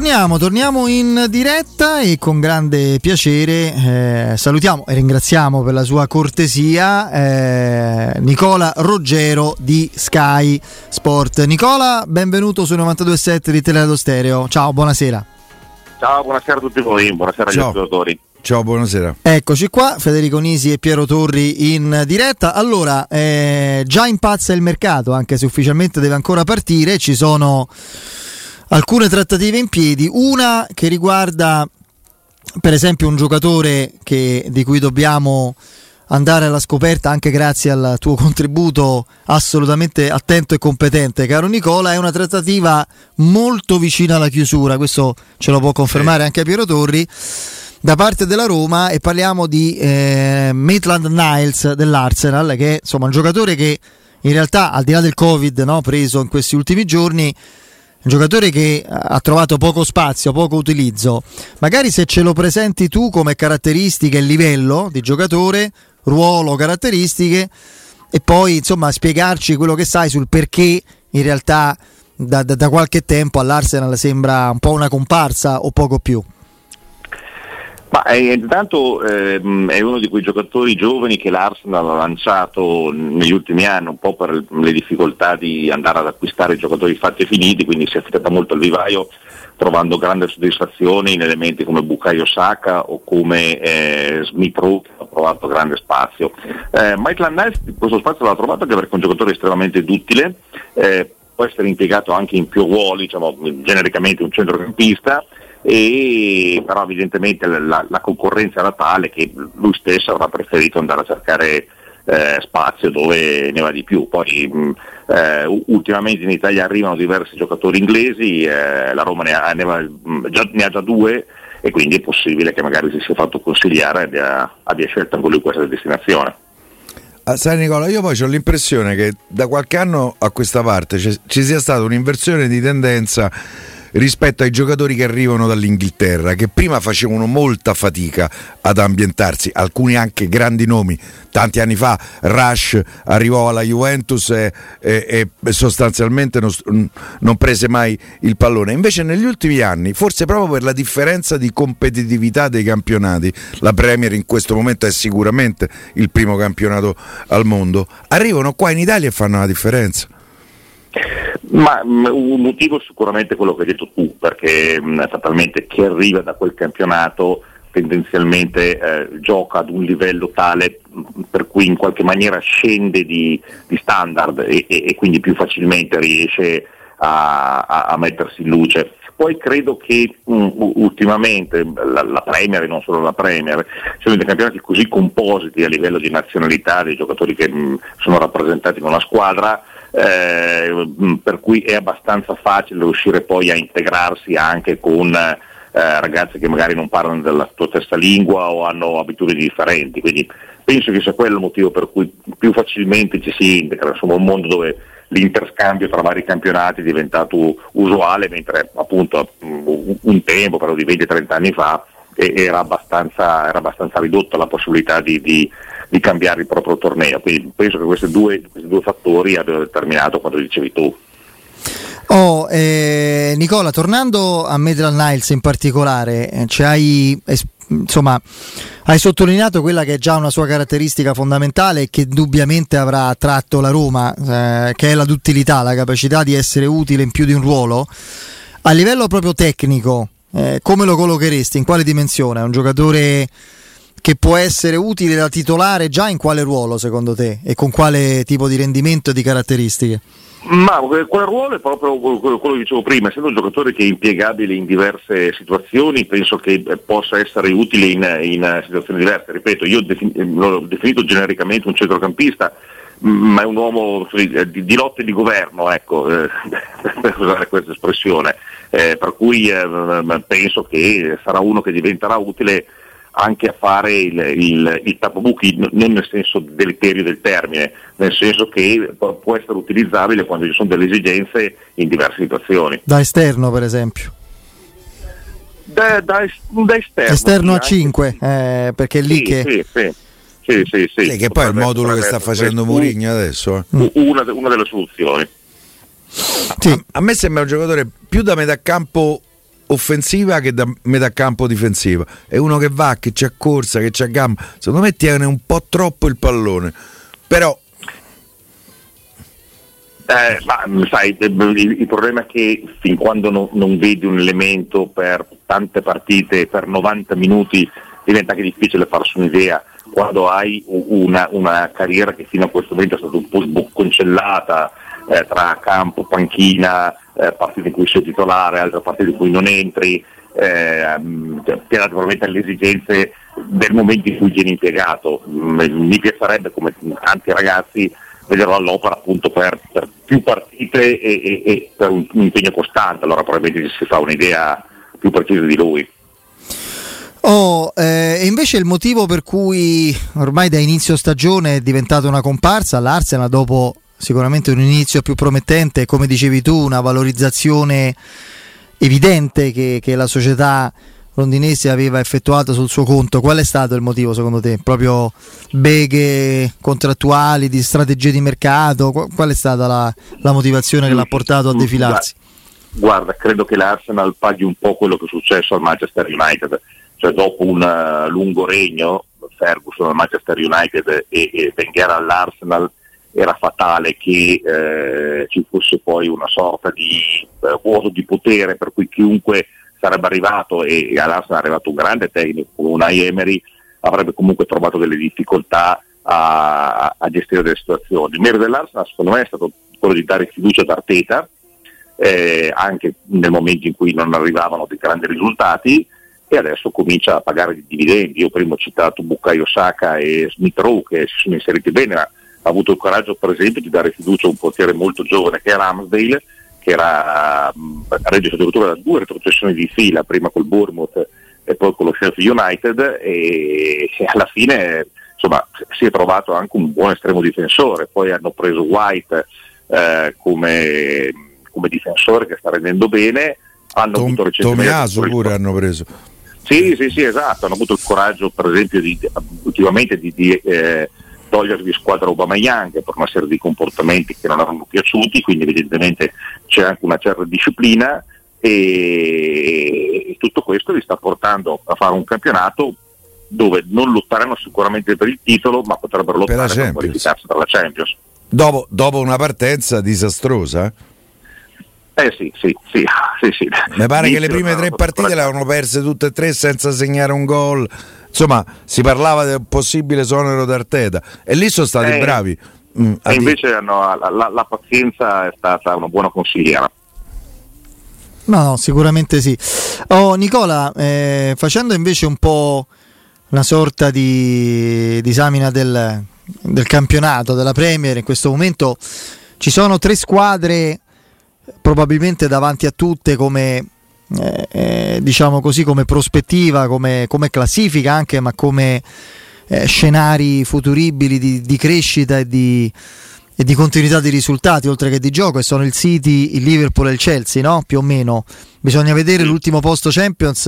torniamo, torniamo in diretta e con grande piacere eh, salutiamo e ringraziamo per la sua cortesia eh, Nicola Roggero di Sky Sport. Nicola, benvenuto su 92.7 di Teleradio Stereo. Ciao, buonasera. Ciao, buonasera a tutti voi, buonasera Ciao. agli ascoltatori. Ciao, buonasera. Eccoci qua, Federico Nisi e Piero Torri in diretta. Allora, eh, già impazza il mercato, anche se ufficialmente deve ancora partire. Ci sono alcune trattative in piedi. Una che riguarda, per esempio, un giocatore che, di cui dobbiamo andare alla scoperta anche grazie al tuo contributo assolutamente attento e competente, caro Nicola. È una trattativa molto vicina alla chiusura, questo ce lo può confermare anche Piero Torri da parte della Roma e parliamo di eh, Maitland Niles dell'Arsenal che è insomma un giocatore che in realtà al di là del covid no, preso in questi ultimi giorni un giocatore che ha trovato poco spazio, poco utilizzo. Magari se ce lo presenti tu come caratteristiche e livello di giocatore ruolo, caratteristiche e poi insomma spiegarci quello che sai sul perché in realtà da, da, da qualche tempo all'Arsenal sembra un po' una comparsa o poco più ma eh, intanto eh, è uno di quei giocatori giovani che l'Arsenal ha lanciato negli ultimi anni, un po' per le difficoltà di andare ad acquistare giocatori fatti e finiti, quindi si è affidata molto al vivaio trovando grande soddisfazione in elementi come Bukayo Saka o come eh, Smith Rowe che ha trovato grande spazio. Eh, Michael Nice questo spazio l'ha trovato anche perché è un giocatore estremamente duttile, eh, può essere impiegato anche in più ruoli, diciamo, genericamente un centrocampista e però evidentemente la, la, concorrenza era tale che lui stesso avrà preferito andare a cercare eh, spazio dove ne va di più. Poi mh, eh, ultimamente in Italia arrivano diversi giocatori inglesi, eh, la Roma ne ha, ne, va, già, ne ha, già, due e quindi è possibile che magari si sia fatto consigliare e abbia, abbia scelto anche lui questa destinazione. Ah, sai Nicola, io poi ho l'impressione che da qualche anno a questa parte ci sia stata un'inversione di tendenza rispetto ai giocatori che arrivano dall'Inghilterra, che prima facevano molta fatica ad ambientarsi, alcuni anche grandi nomi. Tanti anni fa Rush arrivò alla Juventus e, e, e sostanzialmente non, non, prese mai il pallone. Invece negli ultimi anni, forse proprio per la differenza di competitività dei campionati, la Premier in questo momento è sicuramente il primo campionato al mondo, arrivano qua in Italia e fanno la differenza. Ma mm, un motivo è sicuramente quello che hai detto tu, perché mh, mm, chi arriva da quel campionato tendenzialmente eh, gioca ad un livello tale mm, per cui in qualche maniera scende di, di standard e, e, e, quindi più facilmente riesce a, a, a mettersi in luce. Poi credo che mh, ultimamente la, la, Premier e non solo la Premier siano dei campionati così compositi a livello di nazionalità dei giocatori che mh, sono rappresentati in una squadra eh, per cui è abbastanza facile riuscire poi a integrarsi anche con eh, ragazzi che magari non parlano della tua stessa lingua o hanno abitudini differenti, quindi penso che sia quello il motivo per cui più facilmente ci si integra, insomma un mondo dove l'interscambio tra vari campionati è diventato usuale, mentre appunto un tempo, però di 20-30 anni fa, era abbastanza, era abbastanza ridotta la possibilità di, di di cambiare il proprio torneo. Quindi penso che questi due, questi due fattori abbiano determinato quanto dicevi tu. Oh, eh, Nicola, tornando a Medral Niles in particolare, eh, ci hai, eh, insomma, hai sottolineato quella che è già una sua caratteristica fondamentale e che indubbiamente avrà attratto la Roma, eh, che è la duttilità, la capacità di essere utile in più di un ruolo. A livello proprio tecnico, eh, come lo collocheresti? In quale dimensione? È un giocatore che può essere utile da titolare già in quale ruolo secondo te e con quale tipo di rendimento e di caratteristiche? Ma quel ruolo è proprio quello che dicevo prima, essendo un giocatore che è impiegabile in diverse situazioni, penso che possa essere utile in, in situazioni diverse. Ripeto, io l'ho definito genericamente un centrocampista, ma è un uomo di, di lotte di governo, ecco, eh, per usare questa espressione, eh, per cui eh, penso che sarà uno che diventerà utile anche a fare il, il, il tapobuchi, non nel senso deleterio del termine, nel senso che può essere utilizzabile quando ci sono delle esigenze in diverse situazioni. Da esterno per esempio? Da, da, da esterno. Esterno a 5, eh, perché è lì sì, che... Sì, sì. Sì, sì, sì. sì che poi è il modulo che sta facendo Mourinho adesso. Eh. Una, una, delle soluzioni. Sì. A, a, me sembra un giocatore più da metà campo offensiva che da metà campo difensiva. È uno che va, che c'è corsa, che c'è gamba. Secondo me tiene un po' troppo il pallone. Però eh, ma sai, il, problema è che fin quando no, non vedi un elemento per tante partite, per 90 minuti, diventa anche difficile farsi un'idea. Quando hai una, una carriera che fino a questo momento è stata un po' sbocconcellata eh, tra campo, panchina, eh, partite in cui sei titolare, altre partite in cui non entri, eh, ti probabilmente alle esigenze del momento in cui vieni impiegato. Mm, mi piacerebbe, come tanti ragazzi, vederlo all'opera appunto per, per più partite e, e, e, per un, un impegno costante, allora probabilmente si fa un'idea più precisa di lui. Oh, eh, invece il motivo per cui ormai da inizio stagione è diventata una comparsa l'Arsenal dopo sicuramente un inizio più promettente, come dicevi tu, una valorizzazione evidente che, che la società londinese aveva effettuato sul suo conto. Qual è stato il motivo secondo te? Proprio beghe contrattuali, di strategie di mercato? Qual è stata la, la motivazione che l'ha portato a defilarsi? Guarda, credo che l'Arsenal paghi un po' quello che è successo al Manchester United, cioè dopo un uh, lungo regno, Ferguson al Manchester United e, e Wenger all'Arsenal, era fatale che eh, ci fosse poi una sorta di eh, vuoto di potere per cui chiunque sarebbe arrivato e all'Arsenal è arrivato un grande tecnico, un Emery avrebbe comunque trovato delle difficoltà a, a gestire delle situazioni. Il merito dell'Arsenal secondo me è stato quello di dare fiducia ad Arteta, eh, anche nel momento in cui non arrivavano dei grandi risultati e adesso comincia a pagare i dividendi. Io prima ho citato Bukayo Saka e Smith Rowe che si sono inseriti bene, ma ha avuto il coraggio per esempio di dare fiducia a un portiere molto giovane che è Ramsdale che era reduce addirittura da due retrocessioni di fila, prima col Bournemouth e poi con lo Sheffield United e, alla fine insomma, si è trovato anche un buon estremo difensore, poi hanno preso White eh, come, come, difensore che sta rendendo bene, hanno Tom, avuto recentemente... Tomiaso pure hanno preso. Sì, sì, sì, esatto, hanno avuto il coraggio per esempio di, ultimamente di, di eh, togliervi squadra Aubameyang per una serie di comportamenti che non erano piaciuti, quindi evidentemente c'è anche una certa disciplina e tutto questo vi sta portando a fare un campionato dove non lotteranno sicuramente per il titolo, ma potrebbero lottare per, per qualificarsi per la Champions. Dopo, dopo una partenza disastrosa? Eh sì, sì, sì, sì, sì. Mi pare Inizio che le prime tre partite le avevano perse tutte e tre senza segnare un gol. Insomma, si parlava del possibile sonero d'Arteta e lì sono stati eh, bravi. Mm, e invece no, la, la, la, pazienza è stata una buona consigliera. No, no sicuramente sì. Oh, Nicola, eh, facendo invece un po' una sorta di disamina del, del campionato, della Premier, in questo momento ci sono tre squadre probabilmente davanti a tutte come eh, eh, diciamo così come prospettiva, come, come classifica anche, ma come eh, scenari futuribili di, di crescita e di, e di, continuità di risultati, oltre che di gioco, e sono il City, il Liverpool e il Chelsea, no? Più o meno. Bisogna vedere l'ultimo posto Champions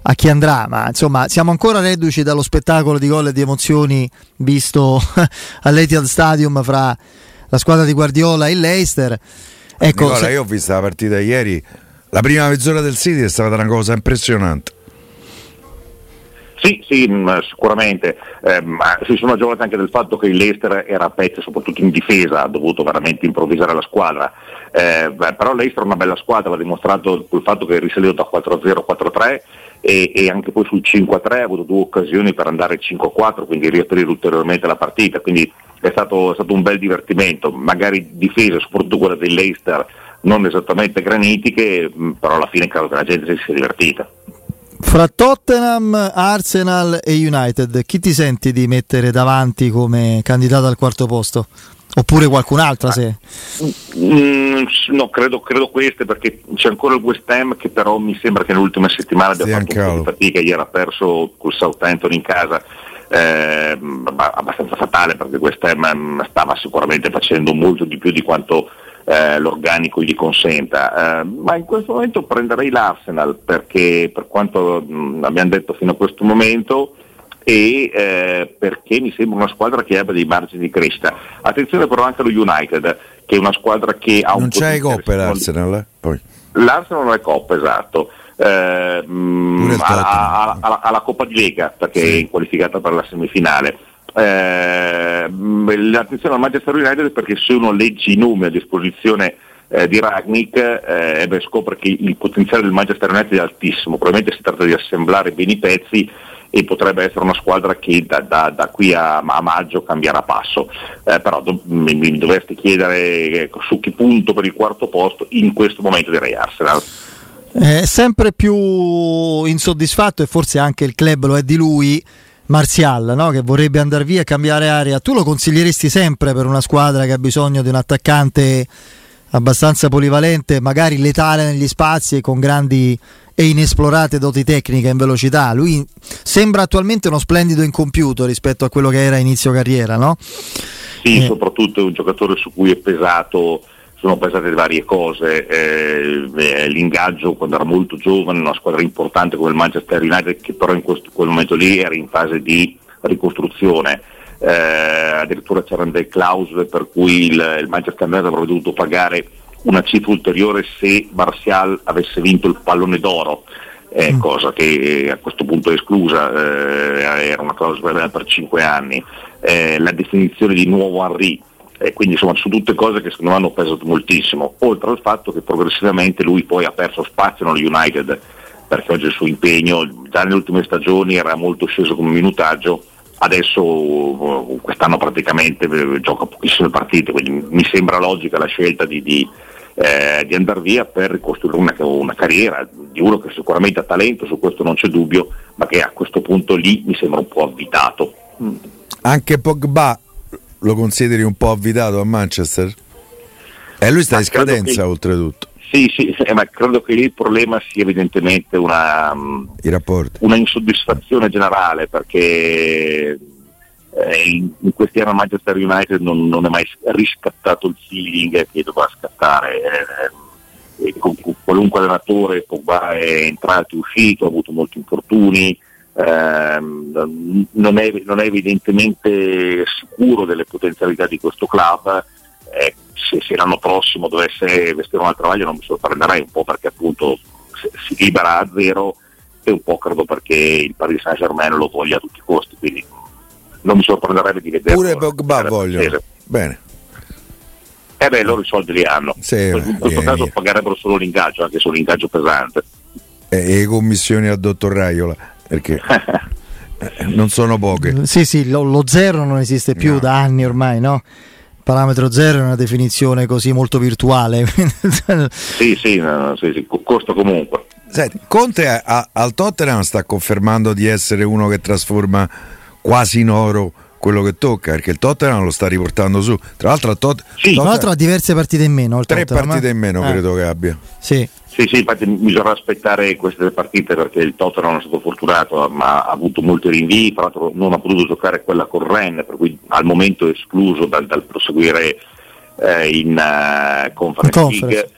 a chi andrà, ma insomma siamo ancora reduci dallo spettacolo di gol e di emozioni visto all'Etihad Stadium fra la squadra di Guardiola e il Leicester. Ecco, Nicola, se... io ho visto la partita ieri la prima mezz'ora del City è stata una cosa impressionante. Sì, sì, mm, sicuramente, eh, si sono giovati anche del fatto che il Leicester era a pezzi, soprattutto in difesa, ha dovuto veramente improvvisare la squadra. Eh, però Leicester è una bella squadra, l'ha dimostrato col fatto che è risalito da 4-0 a 4-3 e, e, anche poi sul 5-3 ha avuto due occasioni per andare 5-4, quindi riaprire ulteriormente la partita. Quindi è stato, è stato un bel divertimento, magari difesa, soprattutto quella del Leicester non esattamente granitiche, mm, però alla fine credo che la gente si sia divertita. Fra Tottenham, Arsenal e United, chi ti senti di mettere davanti come candidato al quarto posto? Oppure qualcun'altra? Se... Mm, no, credo, credo, queste perché c'è ancora il West Ham che però mi sembra che nell'ultima settimana abbia fatto un po' di fatica, ieri ha perso col Southampton in casa. Eh, abbastanza fatale perché West Ham stava sicuramente facendo molto di più di quanto eh, l'organico gli consenta. Eh, ma in questo momento prenderei l'Arsenal perché per quanto mh, abbiamo detto fino a questo momento e eh, perché mi sembra una squadra che abbia dei margini di crescita. Attenzione però anche allo United, che è una squadra che ha non un c'è i coppe l'Arsenal, eh? Poi. L'Arsenal non è coppa, esatto. eh, alla, alla, alla, Coppa di Lega perché sì. è qualificata per la semifinale. Eh, l'attenzione al Manchester United perché se uno legge i nomi a disposizione eh, di Ragnick eh, beh, scopre che il potenziale del Manchester United è altissimo, probabilmente si tratta di assemblare bene i pezzi e potrebbe essere una squadra che da, da, da qui a, a, maggio cambierà passo, eh, però do, mi, mi, dovresti chiedere ecco, su che punto per il quarto posto, in questo momento direi Arsenal. È sempre più insoddisfatto e forse anche il club lo è di lui. Marzial no? che vorrebbe andare via e cambiare area, tu lo consiglieresti sempre per una squadra che ha bisogno di un attaccante abbastanza polivalente, magari letale negli spazi e con grandi e inesplorate doti tecniche in velocità. Lui sembra attualmente uno splendido incompiuto rispetto a quello che era a inizio carriera, no? Sì, eh. soprattutto è un giocatore su cui è pesato sono pesate varie cose, eh, eh, l'ingaggio quando era molto giovane, una squadra importante come il Manchester United che però in questo, quel momento lì era in fase di ricostruzione, eh, addirittura c'erano delle clausole per cui il, il Manchester United avrebbe dovuto pagare una cifra ulteriore se Martial avesse vinto il pallone d'oro. Eh, mm. cosa che a questo punto è esclusa, eh, era una clausola per 5 anni. Eh, la definizione di nuovo Henry, eh, quindi insomma sono tutte cose che secondo me hanno pesato moltissimo, oltre al fatto che progressivamente lui poi ha perso spazio nello United, perché oggi il suo impegno già nelle ultime stagioni era molto sceso come minutaggio, adesso uh, quest'anno praticamente uh, gioca pochissime partite, quindi mi sembra logica la scelta di, di, eh, di andare via per ricostruire una, una, carriera di uno che sicuramente ha talento, su questo non c'è dubbio, ma che a questo punto lì mi sembra un po' avvitato. Anche Pogba lo consideri un po' avvitato a Manchester? E eh, lui sta ma in scadenza che, oltretutto. Sì, sì, eh, ma credo che lì il problema sia evidentemente una, una insoddisfazione generale perché eh, in, in, questi anni Manchester United non, non, è mai riscattato il feeling che doveva scattare. Eh, con, con, qualunque allenatore Pogba è entrato e uscito, ha avuto molti infortuni, ehm, non, è, non, è, evidentemente sicuro delle potenzialità di questo club. Eh, se, se, l'anno prossimo dovesse vestire un'altra maglia non mi sorprenderei un po' perché appunto si libera a zero e un po' credo perché il Paris Saint Germain lo voglia a tutti i costi, quindi non mi sorprenderebbe di vedere. Pure Pogba voglio. Bene. Eh beh, loro i soldi li hanno. Sì, in questo caso via. pagherebbero solo l'ingaggio, anche solo l'ingaggio pesante. E le commissioni al dottor Raiola perché eh, non sono poche. Sì, sì, lo, lo zero non esiste più no. da anni ormai, no? parametro zero è una definizione così molto virtuale. sì, sì, no, sì, sì, costa comunque. Senti, Conte a, a, al Tottenham sta confermando di essere uno che trasforma quasi in oro quello che tocca perché il Tottenham lo sta riportando su tra l'altro, Tot- sì. Tra l'altro ha diverse partite in meno tre Tottenham, partite in meno eh. credo che abbia sì. Sì, sì, infatti bisogna aspettare queste partite perché il Tottenham è stato fortunato, ma ha avuto molti rinvii, tra l'altro non ha potuto giocare quella con Ren, per cui al momento è escluso dal, dal proseguire eh, in uh, Conference, conference. League.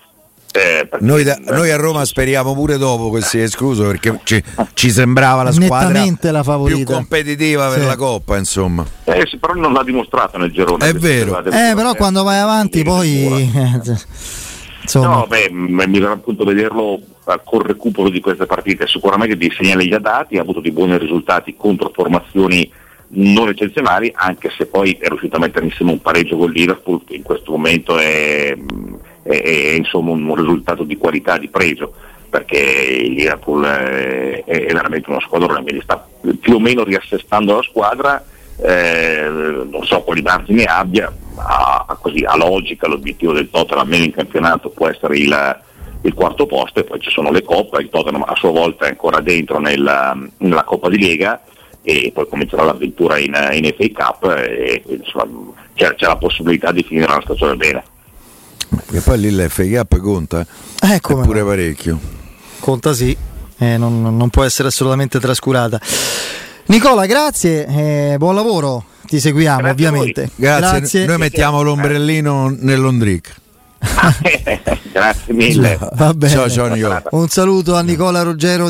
Eh, noi, da, noi, a Roma speriamo pure dopo che sia escluso perché ci, ci sembrava la squadra la più competitiva sì. per la Coppa insomma eh, sì, però non l'ha dimostrato nel girone è vero eh, però quando vai avanti poi Insomma. No, beh, mi verrà appunto vederlo col recupero di queste partite. Sicuramente dei segnali gli ha dati, ha avuto dei buoni risultati contro formazioni non eccezionali, anche se poi è riuscito a mettere insieme un pareggio con Liverpool, che in questo momento è, è, è insomma, un risultato di qualità, di pregio, perché Liverpool è, è veramente una squadra che sta più o meno riassestando la squadra eh, non so quali margini abbia, ma a, così, a logica l'obiettivo del Tottenham almeno in campionato può essere il, il, quarto posto e poi ci sono le coppe, il Tottenham a sua volta è ancora dentro nella, nella Coppa di Lega e poi comincerà l'avventura in, in FA Cup e insomma, c'è, c'è, la possibilità di finire la stagione bene. E poi lì l'FA Cup conta? Eh, pure parecchio. Conta sì, eh, non, non può essere assolutamente trascurata. Nicola, grazie, eh, buon lavoro, ti seguiamo grazie ovviamente. Grazie. grazie. Noi mettiamo l'ombrellino nell'Ondric. grazie mille. Va bene. Ciao, ciao Nicola. Un saluto a Nicola Ruggero.